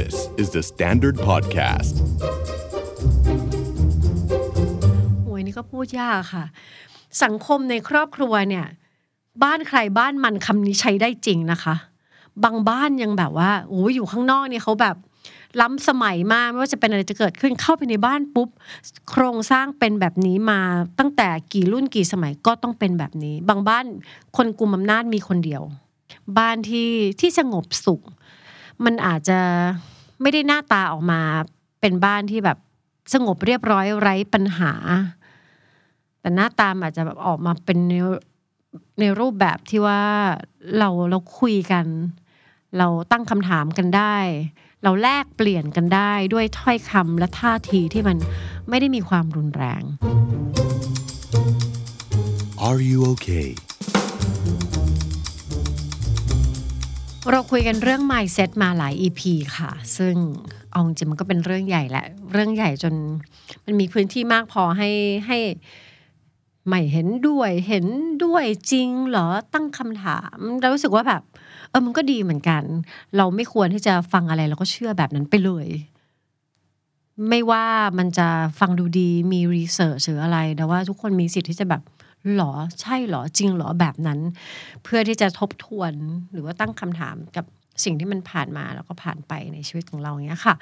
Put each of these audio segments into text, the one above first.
This is the Standard Podcast. โอ้ยนี่ก็พูดยากค่ะ สังคมในครอบครัวเนี่ย บ้านใครบ้านมันคำนี้ใช้ได้จริงนะคะ บางบ้านยังแบบว่าโอ้ยอยู่ข้างนอกเนี่ยเขาแบบล้ำสมัยมากไม่ว่าจะเป็นอะไรจะเกิดขึ้นเข้าไปในบ้านปุ๊บ โครงสร้างเป็นแบบนี้มาตั้งแต่กี่รุ่นกี่สมัยก็ต้องเป็นแบบนี้ บางบ้านคนกลุ่มอำนาจมีคนเดียว บ้านที่ที่สงบสุข มันอาจจะไม่ได้หน้าตาออกมาเป็นบ้านที่แบบสงบเรียบร้อยไร้ปัญหา แต่หน้าตามอาจจะแบบออกมาเป็นในในรูปแบบที่ว่าเราเราคุยกัน เราตั้งคำถามกันได้ เราแลกเปลี่ยนกันได้ด้วยถ้อยคำและท่าทีที่มันไม่ได้มีความรุนแรง Are you okay? เราคุยกันเรื่อง mindset มาหลาย EP ค่ะ ซึ่งเอาจริงมันก็เป็นเรื่องใหญ่แหละ เรื่องใหญ่จนมันมีพื้นที่มากพอให้ให้ไม่เห็นด้วยเห็นด้วยจริงเหรอตั้งคำถามเรารู้สึกว่าแบบ เออมันก็ดีเหมือนกัน เราไม่ควรที่จะฟังอะไรเราก็เชื่อแบบนั้นไปเลย ไม่ว่ามันจะฟังดูดีมีรีเสิร์ชหรืออะไร แต่ว่าทุกคนมีสิทธิ์ที่จะแบบ หรอใช่หรอจริงหรอแบบนั้น เพื่อที่จะทบทวนหรือว่าตั้งคำถามกับสิ่งที่มันผ่านมาแล้วก็ผ่านไปในชีวิตของเราอย่างเงี้ยค่ะ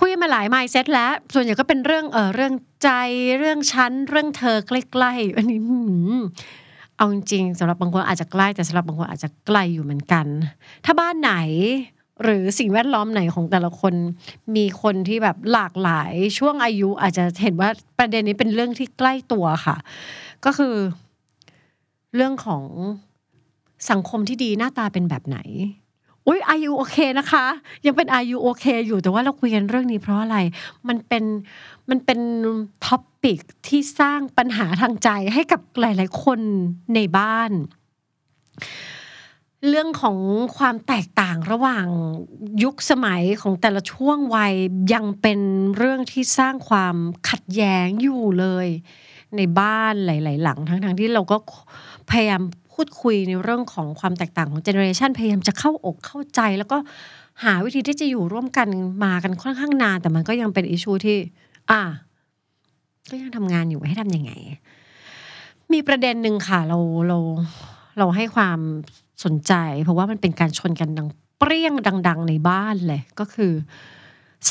คุยมาหลาย mindset แล้ว ส่วนใหญ่ก็เป็นเรื่องเออเรื่องใจเรื่องชั้น เรื่องเธอใกล้ๆอันนี้เอาจริงๆสำหรับบางคนอาจจะใกล้แต่สำหรับบางคนอาจจะไกลอยู่เหมือนกัน ถ้าบ้านไหน หรือสิ่งแวดล้อมไหนของแต่ละคน มีคนที่แบบหลากหลายช่วงอายุ อาจจะเห็นว่าประเด็นนี้เป็นเรื่องที่ใกล้ตัวค่ะ ก็คือ เรื่องของสังคมที่ดีหน้าตาเป็นแบบไหนอุ้ยอายุโอเคนะคะ ยังเป็นอายุโอเคอยู่แต่ว่าเราคุยกันเรื่องนี้เพราะอะไร มันเป็นมันเป็น topic ที่สร้างปัญหาทางใจให้กับหลาย ๆ คนในบ้าน เรื่องของความแตกต่างระหว่างยุคสมัยของแต่ละช่วงวัยยังเป็นเรื่องที่สร้างความขัดแย้งอยู่เลย ในบ้านหลาย ๆ หลังทั้ง ๆ ที่เราก็พยายามพูดคุยในเรื่องของความแตกต่างของเจเนอเรชันพยายามจะเข้าอกเข้าใจ แล้วก็หาวิธีที่จะอยู่ร่วมกันมากันค่อนข้างนาน แต่มันก็ยังเป็นอิชูที่ อ่า ก็ยังทำงานอยู่ให้ทำยังไง มีประเด็นหนึ่งค่ะ เราเรา เราให้ความสนใจ เพราะว่ามันเป็นการชนกันดังเปรี้ยงดัง ๆ ในบ้านเลย ก็คือ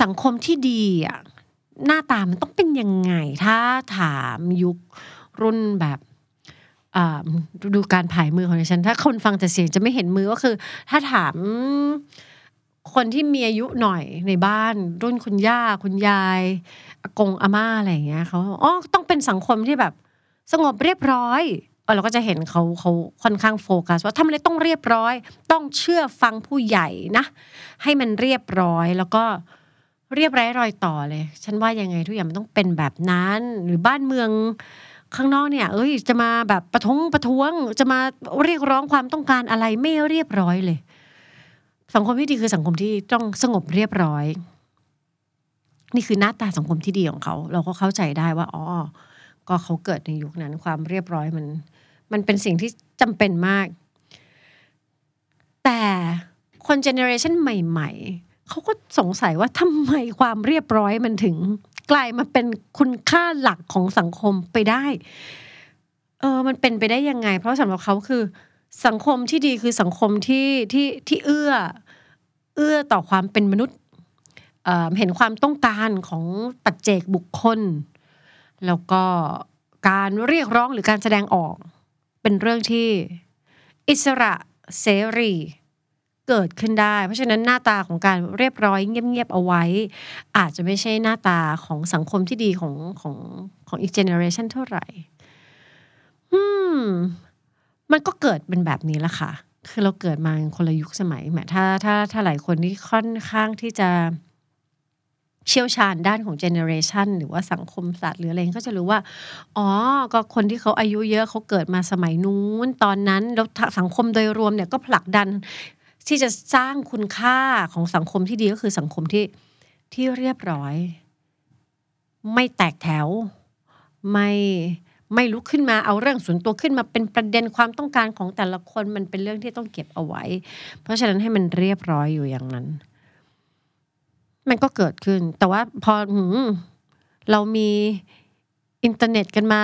สังคมที่ดีอะหน้าตามันต้องเป็นยังไง ถ้าถามยุครุ่นแบบดูการผายมือของดิฉัน ถ้าคนฟังแต่เสียงจะไม่เห็นมือก็คือ ถ้าถามคนที่มีอายุหน่อยในบ้าน รุ่นคุณย่าคุณยายอากงอาม่าอะไรอย่างเงี้ยเขาอ๋อต้องเป็นสังคมที่แบบ สงบเรียบร้อย เออเราก็จะเห็นเขาเขาค่อนข้างโฟกัสว่าทำอะไรต้องเรียบร้อย ต้องเชื่อฟังผู้ใหญ่นะ ให้มันเรียบร้อยแล้วก็เรียบร้อยรอยต่อเลย ฉันว่ายังไงทุกอย่างมันต้องเป็นแบบนั้น หรือบ้านเมืองข้างนอกเนี่ย เอ้ย จะมาแบบประท้วงประท้วง จะมาเรียกร้องความต้องการอะไรไม่เรียบร้อยเลย สังคมที่ดีคือสังคมที่ต้องสงบเรียบร้อย นี่คือหน้าตาสังคมที่ดีของเขา เราก็เข้าใจได้ว่าอ๋อก็เขาเกิดในยุคนั้นความเรียบร้อยมัน มันเป็นสิ่งที่จำเป็นมาก แต่คน generation ใหม่ ๆ เขาก็สงสัยว่าทำไมความเรียบร้อยมันถึง กลายมาเป็นคุณค่าหลักของสังคมไปได้ เออ มันเป็นไปได้ยังไง เพราะสำหรับเขาคือ สังคมที่ดีคือสังคมที่ที่ที่เอื้อ เอื้อต่อความเป็นมนุษย์เอ่อเห็นความต้องการของปัจเจกบุคคล แล้วก็การเรียกร้องหรือการแสดงออก เป็นเรื่องที่อิสระเสรีเกิดขึ้นได้ เพราะฉะนั้นหน้าตาของการเรียบร้อยเงียบๆเอาไว้ อาจจะไม่ใช่หน้าตาของสังคมที่ดีของของของอีก generation เท่าไหร่อืมมันก็เกิดเป็นแบบนี้ละค่ะ คือเราเกิดมาคนละยุคสมัยแหมถ้าถ้าถ้าหลายคนที่ค่อนข้างที่จะ เชี่ยวชาญด้านของเจเนอเรชันหรือว่าสังคมศาสตร์หรืออะไรก็จะรู้ว่า อ๋อ ก็คนที่เขาอายุเยอะเขาเกิดมาสมัยนู้น ตอนนั้นแล้วสังคมโดยรวมเนี่ยก็ผลักดัน ที่จะสร้างคุณค่าของสังคมที่ดีก็คือสังคมที่ที่เรียบร้อย ไม่แตกแถว ไม่ไม่ลุกขึ้นมาเอาเรื่องส่วนตัวขึ้นมาเป็นประเด็นความต้องการของแต่ละคนมันเป็นเรื่องที่ต้องเก็บเอาไว้ เพราะฉะนั้นให้มันเรียบร้อยอยู่อย่างนั้น มันก็เกิดขึ้น แต่ว่าพอเรามีอินเทอร์เน็ตกันมา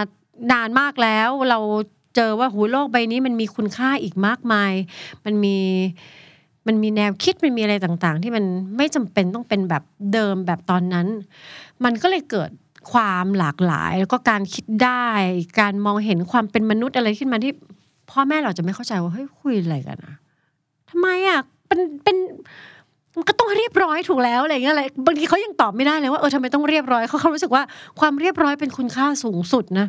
นานมากแล้ว เราเจอว่าหูโลกใบนี้มันมีคุณค่าอีกมากมาย มันมีมันมีแนวคิดมันมีอะไรต่างๆ ที่มันไม่จำเป็นต้องเป็นแบบเดิมแบบตอนนั้น มันก็เลยเกิดความหลากหลาย แล้วก็การคิดได้ การมองเห็นความเป็นมนุษย์อะไรขึ้นมาที่พ่อแม่เราจะไม่เข้าใจว่าเฮ้ยคุยอะไรกันอะทำไมอะเป็นเป็น มันก็ต้องเรียบร้อยถูกแล้วอะไรอย่างเงี้ยอะไรบางทีเขายังตอบไม่ได้เลยว่าเออทำไมต้องเรียบร้อยเขาเขารู้สึกว่าความเรียบร้อยเป็นคุณค่าสูงสุดนะ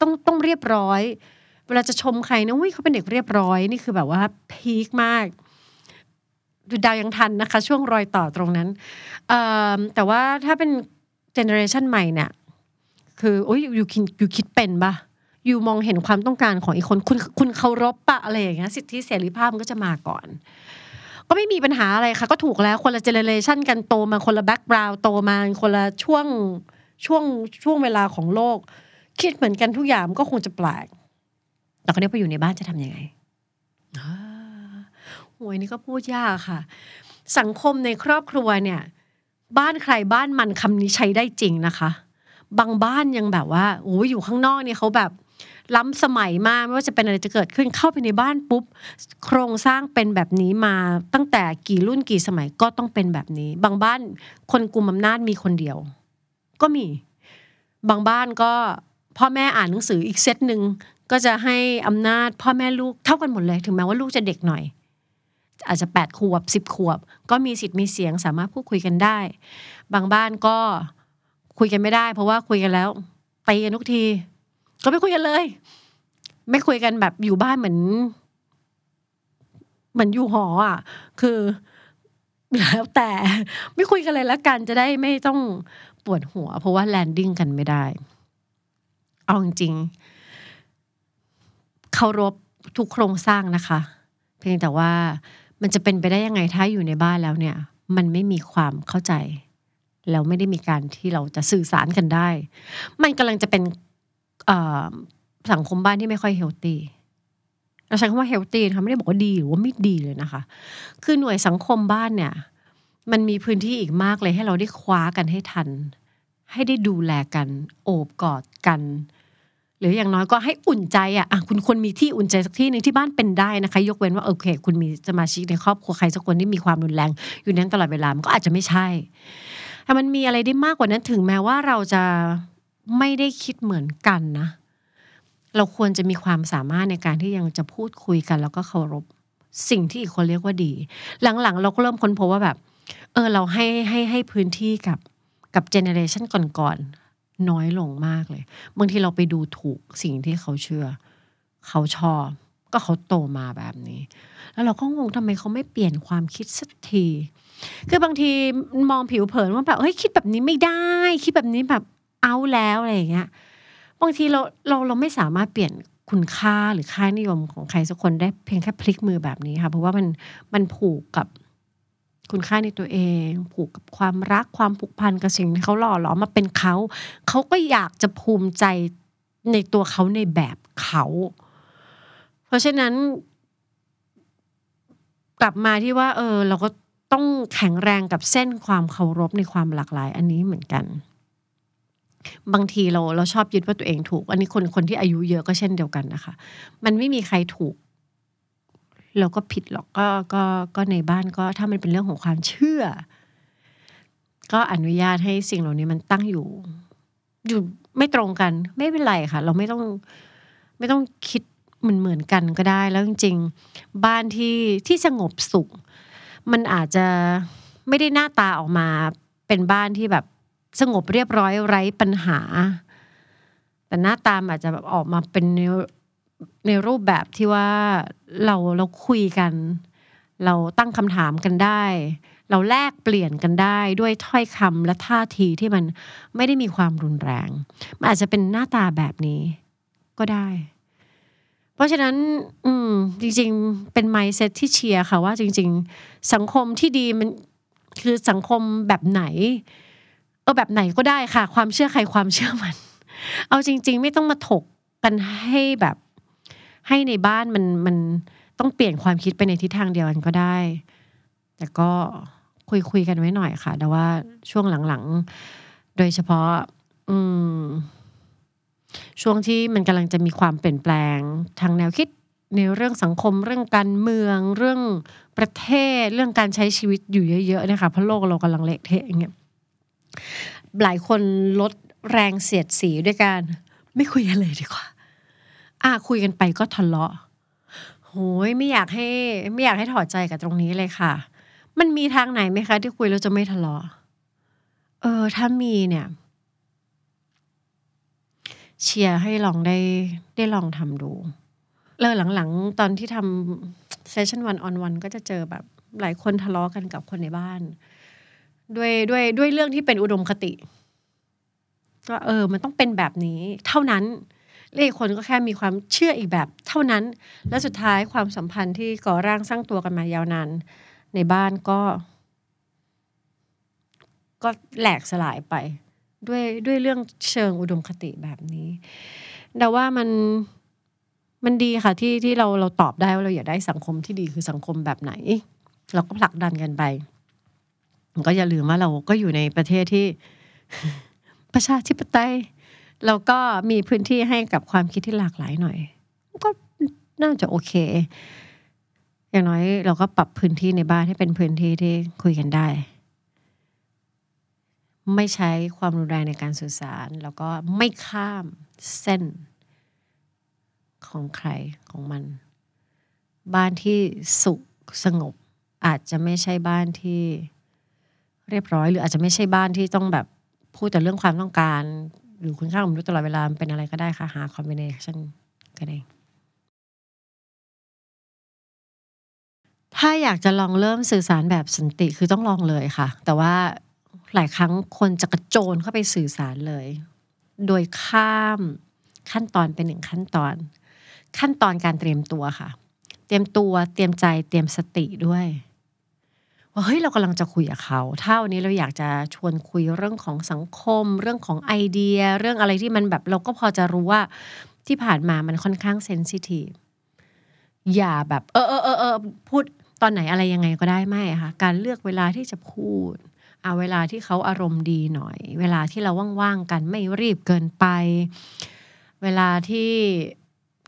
ต้องต้องเรียบร้อย เวลาจะชมใครนะอุ้ยเขาเป็นเด็กเรียบร้อยนี่คือแบบว่าพีคมากดูดาวยังทันนะคะ ช่วงรอยต่อตรงนั้นแต่ว่าถ้าเป็น generation ใหม่เนี่ยคือโอ้ย you คิด you คิดเป็นปะ you มองเห็นความต้องการของอีกคนคุณคุณเคารพปะอะไรอย่างเงี้ยสิทธิเสรีภาพมันก็จะมาก่อน ก็ไม่มีปัญหาอะไรค่ะ ก็ถูกแล้วคนละ generation กันโตมาคนละ background โตมาคนละช่วงช่วงช่วงเวลาของโลก คิดเหมือนกันทุกอย่างก็คงจะแปลกแต่ก็เนี้ไปอยู่ในบ้านจะทำยังไงอ่าโหวยนี่ก็พูดยากค่ะ สังคมในครอบครัวเนี่ย บ้านใครบ้านมันคำนี้ใช้ได้จริงนะคะ บางบ้านยังแบบว่าโอ้ยอยู่ข้างนอกเนี่ยเขาแบบ ล้ำสมัยมากไม่ว่าจะเป็นอะไรจะเกิดขึ้นเข้าไปในบ้านปุ๊บ โครงสร้างเป็นแบบนี้มาตั้งแต่กี่รุ่นกี่สมัยก็ต้องเป็นแบบนี้ บางบ้านคนกลุ่มอำนาจมีคนเดียว ก็มี บางบ้านก็พ่อแม่อ่านหนังสืออีกเซตหนึ่งก็จะให้อำนาจพ่อแม่ลูกเท่ากันหมดเลย ถึงแม้ว่าลูกจะเด็กหน่อย อาจจะแปดขวบสิบขวบ ก็มีสิทธิ์มีเสียงสามารถพูดคุยกันได้ บางบ้านก็คุยกันไม่ได้ เพราะว่าคุยกันแล้วตีกันทุกที ก็ไม่คุยกันเลย ไม่คุยกันแบบอยู่บ้านเหมือนเหมือนอยู่หออะ คือแล้วแต่ไม่คุยกันเลยแล้วกันจะได้ไม่ต้องปวดหัว เพราะว่า landing กันไม่ได้ เอาจริงเคารพทุกโครงสร้างนะคะ เพียงแต่ว่ามันจะเป็นไปได้ยังไงถ้าอยู่ในบ้านแล้วเนี่ย มันไม่มีความเข้าใจ แล้วไม่ได้มีการที่เราจะสื่อสารกันได้ มันกำลังจะเป็น สังคมบ้านที่ไม่ค่อย healthy เราใช้คำว่า healthy นะคะไม่ได้บอกว่าดีหรือว่าไม่ดีเลยนะคะ คือหน่วยสังคมบ้านเนี่ย มันมีพื้นที่อีกมากเลยให้เราได้คว้ากันให้ทัน ให้ได้ดูแลกัน โอบกอดกัน หรืออย่างน้อยก็ให้อุ่นใจอะอะคุณควรมีที่อุ่นใจสักที่หนึ่งที่บ้านเป็นได้นะคะ ยกเว้นว่าโอเค คุณมีสมาชิกในครอบครัวใครสักคนที่มีความรุนแรง อยู่นั้นตลอดเวลามันก็อาจจะไม่ใช่แต่มันมีอะไรได้มากกว่านั้นถึงแม้ว่าเราจะ ไม่ได้คิดเหมือนกันนะ เราควรจะมีความสามารถในการที่ยังจะพูดคุยกัน แล้วก็เคารพสิ่งที่อีกคนเรียกว่าดี หลังๆ เราก็เริ่มค้นพบว่าแบบ เออ เราให้ให้ให้พื้นที่กับกับเจเนเรชันก่อนๆน้อยลงมากเลย บางทีเราไปดูถูกสิ่งที่เขาเชื่อ เขาชอบ ก็เขาโตมาแบบนี้ แล้วเราก็งงทำไมเขาไม่เปลี่ยนความคิดสักทีคือบางทีมองผิวเผินว่าแบบเฮ้ยคิดแบบนี้ไม่ได้ คิดแบบนี้แบบ เอาแล้วอะไรอย่างเงี้ยบางทีเราเราเราไม่สามารถเปลี่ยนคุณค่าหรือค่านิยมของใครสักคนได้เพียงแค่พลิกมือแบบนี้ค่ะ เพราะว่ามันมันผูกกับคุณค่าในตัวเอง ผูกกับความรักความผูกพันกับสิ่งที่เขาหล่อหลอมมาเป็นเขา เขาก็อยากจะภูมิใจในตัวเขาในแบบเขา เพราะฉะนั้น กลับมาที่ว่า เออ เราก็ต้องแข็งแรงกับเส้นความเคารพในความหลากหลาย อันนี้เหมือนกัน บางทีเราเราชอบยึดว่าตัวเองถูก อันนี้คนคนที่อายุเยอะก็เช่นเดียวกันนะคะ มันไม่มีใครถูกเราก็ผิดหรอกก็ก็ก็ในบ้านก็ถ้ามันเป็นเรื่องของความเชื่อ ก็อนุญาตให้สิ่งเหล่านี้มันตั้งอยู่ อยู่ไม่ตรงกัน ไม่เป็นไรค่ะ เราไม่ต้องไม่ต้องคิดเหมือนเหมือนกันก็ได้ แล้วจริงๆ บ้านที่ที่สงบสุข มันอาจจะไม่ได้หน้าตาออกมาเป็นบ้านที่แบบ สงบเรียบร้อยไร้ปัญหา แต่หน้าตามอาจจะแบบออกมาเป็นในในรูปแบบที่ว่าเราเราคุยกัน เราตั้งคำถามกันได้ เราแลกเปลี่ยนกันได้ด้วยถ้อยคำและท่าทีที่มันไม่ได้มีความรุนแรงมันอาจจะเป็นหน้าตาแบบนี้ก็ได้ เพราะฉะนั้น อืม จริง ๆ เป็นไมเซ็ตที่เชียร์ค่ะว่าจริง ๆ สังคมที่ดีมันคือสังคมแบบไหน เออแบบไหนก็ได้ค่ะ ความเชื่อใครความเชื่อมัน เอาจริง ๆ ไม่ต้องมาถกกันให้แบบ ให้ในบ้านมันมันต้องเปลี่ยนความคิดไปในทิศทางเดียวกันก็ได้ แต่ก็คุยคุยกันไว้หน่อยค่ะ แต่ว่าช่วงหลังๆ โดยเฉพาะ อืม ช่วงที่มันกำลังจะมีความเปลี่ยนแปลงทางแนวคิดในเรื่องสังคมเรื่องการเมือง เรื่องประเทศ เรื่องการใช้ชีวิตอยู่เยอะ ๆ นะคะเพราะโลกเรากำลังเละเทะอย่างเงี้ย หลายคนลดแรงเสียดสีด้วยการไม่คุยกันเลยดีกว่า อะคุยกันไปก็ทะเลาะโหยไม่อยากให้ไม่อยากให้ถอดใจกับตรงนี้เลยค่ะ มันมีทางไหนไหมคะ ที่คุยแล้วจะไม่ทะเลาะ เออ ถ้ามีเนี่ย เชียร์ให้ลองได้ได้ลองทำดูเลยหลังๆ ตอนที่ทำเซสชั่นวันออนวันก็จะเจอแบบ หลายคนทะเลาะกันกับคนในบ้าน ด้วยด้วยด้วยเรื่องที่เป็นอุดมคติก็เออ มันต้องเป็นแบบนี้ เท่านั้นแลวอีกคนก็แค่มีความเชื่ออีกแบบ เท่านั้น และสุดท้ายความสัมพันธ์ที่ก่อร่างสร้างตัวกันมายาวนานในบ้านก็ ก็แหลกสลายไป ด้วยด้วยเรื่องเชิงอุดมคติแบบนี้แต่ว่ามันมันดีค่ะที่ที่เราเราตอบได้ว่าเราอยากได้สังคมที่ดีคือสังคมแบบไหน เราก็ผลักดันกันไป ก็อย่าลืมว่าเราก็อยู่ในประเทศที่ประชาธิปไตยเราก็มีพื้นที่ให้กับความคิดที่หลากหลายหน่อย ก็น่าจะโอเค อย่างน้อยเราก็ปรับพื้นที่ในบ้านให้เป็นพื้นที่ที่คุยกันได้ ไม่ใช้ความรุนแรงในการสื่อสาร แล้วก็ไม่ข้ามเส้นของใครของมัน บ้านที่สุขสงบ อาจจะไม่ใช่บ้านที่ เรียบร้อย หรืออาจจะไม่ใช่บ้านที่ต้องแบบพูดแต่เรื่องความต้องการ หรือคุณค่าของมนุษย์ตลอดเวลาเป็นอะไรก็ได้ค่ะ หาคอมบิเนชันกันเองถ้าอยากจะลองเริ่มสื่อสารแบบสันติคือต้องลองเลยค่ะ แต่ว่าหลายครั้งคนจะกระโจนเข้าไปสื่อสารเลย โดยข้ามขั้นตอนเป็นหนึ่งขั้นตอน ขั้นตอนการเตรียมตัวค่ะ เตรียมตัวเตรียมใจเตรียมสติด้วย ว่าเฮ้ยเรากำลังจะคุยกับเขาถ้าวันนี้เราอยากจะชวนคุยเรื่องของสังคม เรื่องของไอเดีย เรื่องอะไรที่มันแบบเราก็พอจะรู้ว่าที่ผ่านมามันค่อนข้างเซนซิทีฟอย่าแบบ เออเออเออเออพูดตอนไหนอะไรยังไงก็ได้ไม่ค่ะการเลือกเวลาที่จะพูดเอาเวลาที่เขาอารมณ์ดีหน่อย เวลาที่เราว่างๆกันไม่รีบเกินไป เวลาที่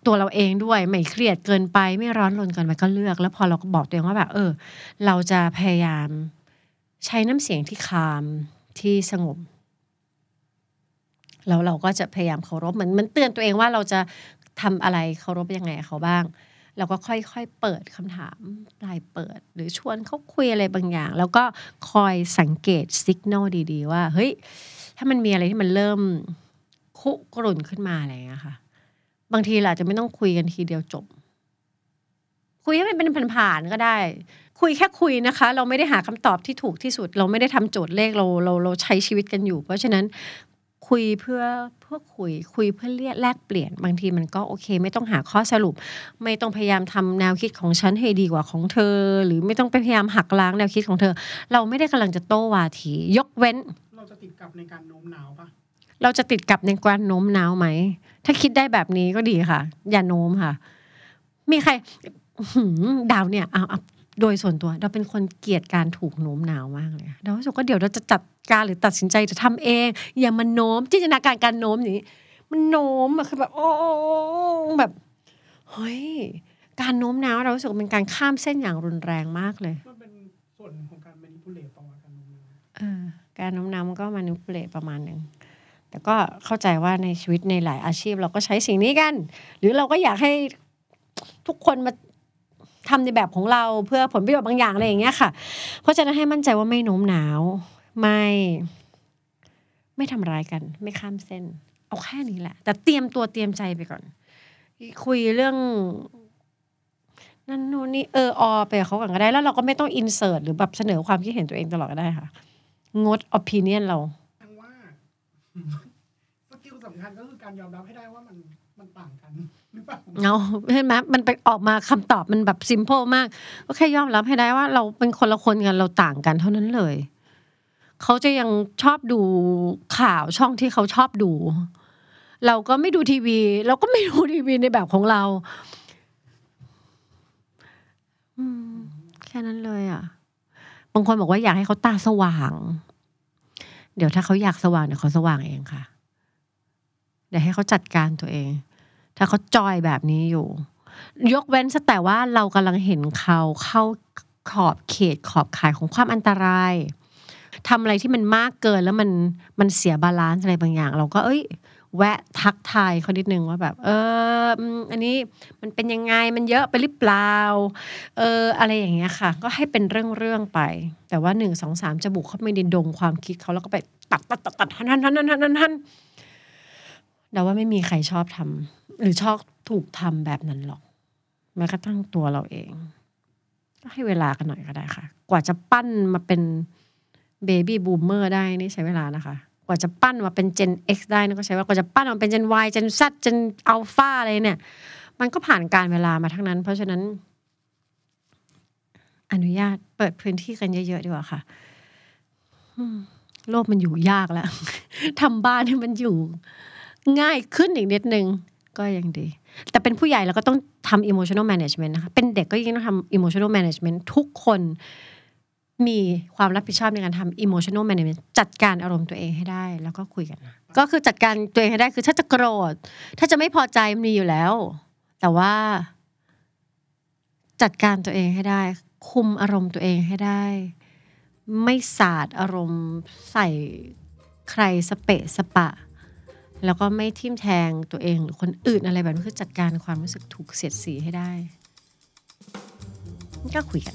ตัวเราเองด้วยไม่เครียดเกินไปไม่ร้อนรนเกินไปก็เลือก แล้วพอเราก็บอกตัวเองว่าแบบเออ เราจะพยายามใช้น้ำเสียงที่คามที่สงบแล้วเราก็จะพยายามเคารพเหมือนมันเตือนตัวเองว่าเราจะทำอะไรเคารพยังไงเขาบ้างเราก็ค่อยๆเปิดคำถามปลายเปิด หรือชวนเขาคุยอะไรบางอย่าง แล้วก็คอยสังเกตสัญญาณดีๆ ว่า เฮ้ย ถ้ามันมีอะไรที่มันเริ่มคุกรุ่นขึ้นมาอะไรอย่างเงี้ยค่ะ บางทีเราจะไม่ต้องคุยกันทีเดียวจบ คุยให้มันเป็นผ่านๆก็ได้ คุยแค่คุยนะคะ เราไม่ได้หาคำตอบที่ถูกที่สุด เราไม่ได้ทำโจทย์เลขเราเราเราใช้ชีวิตกันอยู่ เพราะฉะนั้นคุยเพื่อเพื่อคุย คุยเพื่อเรียกแลกเปลี่ยนบางทีมันก็โอเค ไม่ต้องหาข้อสรุป ไม่ต้องพยายามทำแนวคิดของฉันให้ดีกว่าของเธอ หรือไม่ต้องไปพยายามหักล้างแนวคิดของเธอ เราไม่ได้กำลังจะโต้วาที ยกเว้น เราจะติดกับในการโน้มน้าวปะ เราจะติดกับในการโน้มน้าวไหม ถ้าคิดได้แบบนี้ก็ดีค่ะ อย่าโน้มค่ะ มีใครอื้อหือดาวเนี่ยเอาเอาโดยส่วนตัวเราเป็นคนเกลียดการถูกโน้มน้าวมากเลยเรารู้สึกว่าเดี๋ยวเราจะจัดการหรือตัดสินใจจะทำเอง อย่ามาโน้มจินตนาการการโน้มอย่างนี้ มันโน้มอะคือแบบ โอ้แบบเฮ้ยการโน้มน้าวเรารู้สึกว่าเป็นการข้ามเส้นอย่างรุนแรงมากเลยมันเป็นส่วนหนึ่งของการ manipulate ต่อการโน้มน้าวเออการโน้มน้าวมันก็มานิปเลตประมาณหนึ่ง แต่ก็เข้าใจว่าในชีวิตในหลายอาชีพเราก็ใช้สิ่งนี้กัน หรือเราก็อยากให้ทุกคนมาทำในแบบของเราเพื่อผลประโยชน์บางอย่างอะไรอย่างเงี้ยค่ะ เพราะฉะนั้นให้มั่นใจว่าไม่โน้มน้าวไม่ ไม่ทำร้ายกัน ไม่ข้ามเส้น เอาแค่นี้แหละ แต่เตรียมตัวเตรียมใจไปก่อน คุยเรื่องนั่นนู่นนี่เอออไปเขาก่อนก็ได้แล้วเราก็ไม่ต้องอินเสิร์ตหรือแบบเสนอความคิดเห็นตัวเองตลอดก็ได้ค่ะ งด opinion เรา สกิลสำคัญก็คือการยอมรับให้ได้ว่ามันมันต่างกันหรือเปล่าเอาเห็นไหมมันไปออกมาคำตอบมันแบบซิม p พมาก ก็แค่ยอมรับให้ได้ว่า เราเป็นคนละคนกันเราต่างกันเท่านั้นเลย เขาจะยังชอบดูข่าวช่องที่เขาชอบดู เราก็ไม่ดูทีวี เราก็ไม่ดูทีวีในแบบของเรา อืม แค่นั้นเลย อะ บางคนบอกว่าอยากให้เขาตาสว่าง เดี๋ยวถ้าเขาอยากสว่างเดี๋ยวเขาสว่างเองค่ะเดี๋ยวให้เขาจัดการตัวเอง ถ้าเขา joy แบบนี้อยู่ ยกเว้นแต่ว่าเรากำลังเห็นเขาเข้าขอบเขตขอบข่ายของความอันตรายทำอะไรที่มันมากเกินแล้วมันมันเสีย balance อะไรบางอย่าง เราก็เอ้ย แวะทักทายเขานิดนึงว่าแบบ เอออันนี้มันเป็นยังไงมันเยอะไปหรือเปล่า เออ อะไรอย่างเงี้ยค่ะ ก็ให้เป็นเรื่องๆไป แต่ว่าหนึ่งสองสามจะบุกเข้าไปในดงความคิดเขาแล้วก็ไปตัดตัดตัดตัดหันหันหันหันหันหันหันแต่ว่าไม่มีใครชอบทำหรือชอบถูกทำแบบนั้นหรอกแม้กระทั่งตัวเราเอง ก็ให้เวลากันหน่อยก็ได้ค่ะ กว่าจะปั้นมาเป็นเบบี้บูมเมอร์ได้นี่ใช้เวลานะคะ กว่าจะปั้นมาเป็น Gen X ได้นี่ก็ใช้วลากว่าจะปั้นมาเป็น Gen Y Gen Z Gen Alpha อะไรเนี่ย มันก็ผ่านการเวลามาทั้งนั้น เพราะฉะนั้น อนุญาตเปิดพื้นที่กันเยอะๆดีกว่าค่ะโลกมันอยู่ยากแล้วทำบ้านให้มันอยู่ง่ายขึ้นอีกนิดนึง ก็ยังดี แต่เป็นผู้ใหญ่เราก็ต้องทำ emotional management นะคะ เป็นเด็กก็ยิ่งต้องทำ emotional management ทุกคน มีความรับผิดชอบในการทำ emotional management จัดการอารมณ์ตัวเองให้ได้ แล้วก็คุยกันนะก็คือจัดการตัวเองให้ได้คือถ้าจะโกรธ ถ้าจะไม่พอใจมันมีอยู่แล้ว แต่ว่า จัดการตัวเองให้ได้ คุมอารมณ์ตัวเองให้ได้ ไม่สาดอารมณ์ใส่ใครสเปะสปะ แล้วก็ไม่ทิ่มแทงตัวเองหรือคนอื่นอะไรแบบนี้คือจัดการความรู้สึกถูกเสียดสีให้ได้ ก็คุยกัน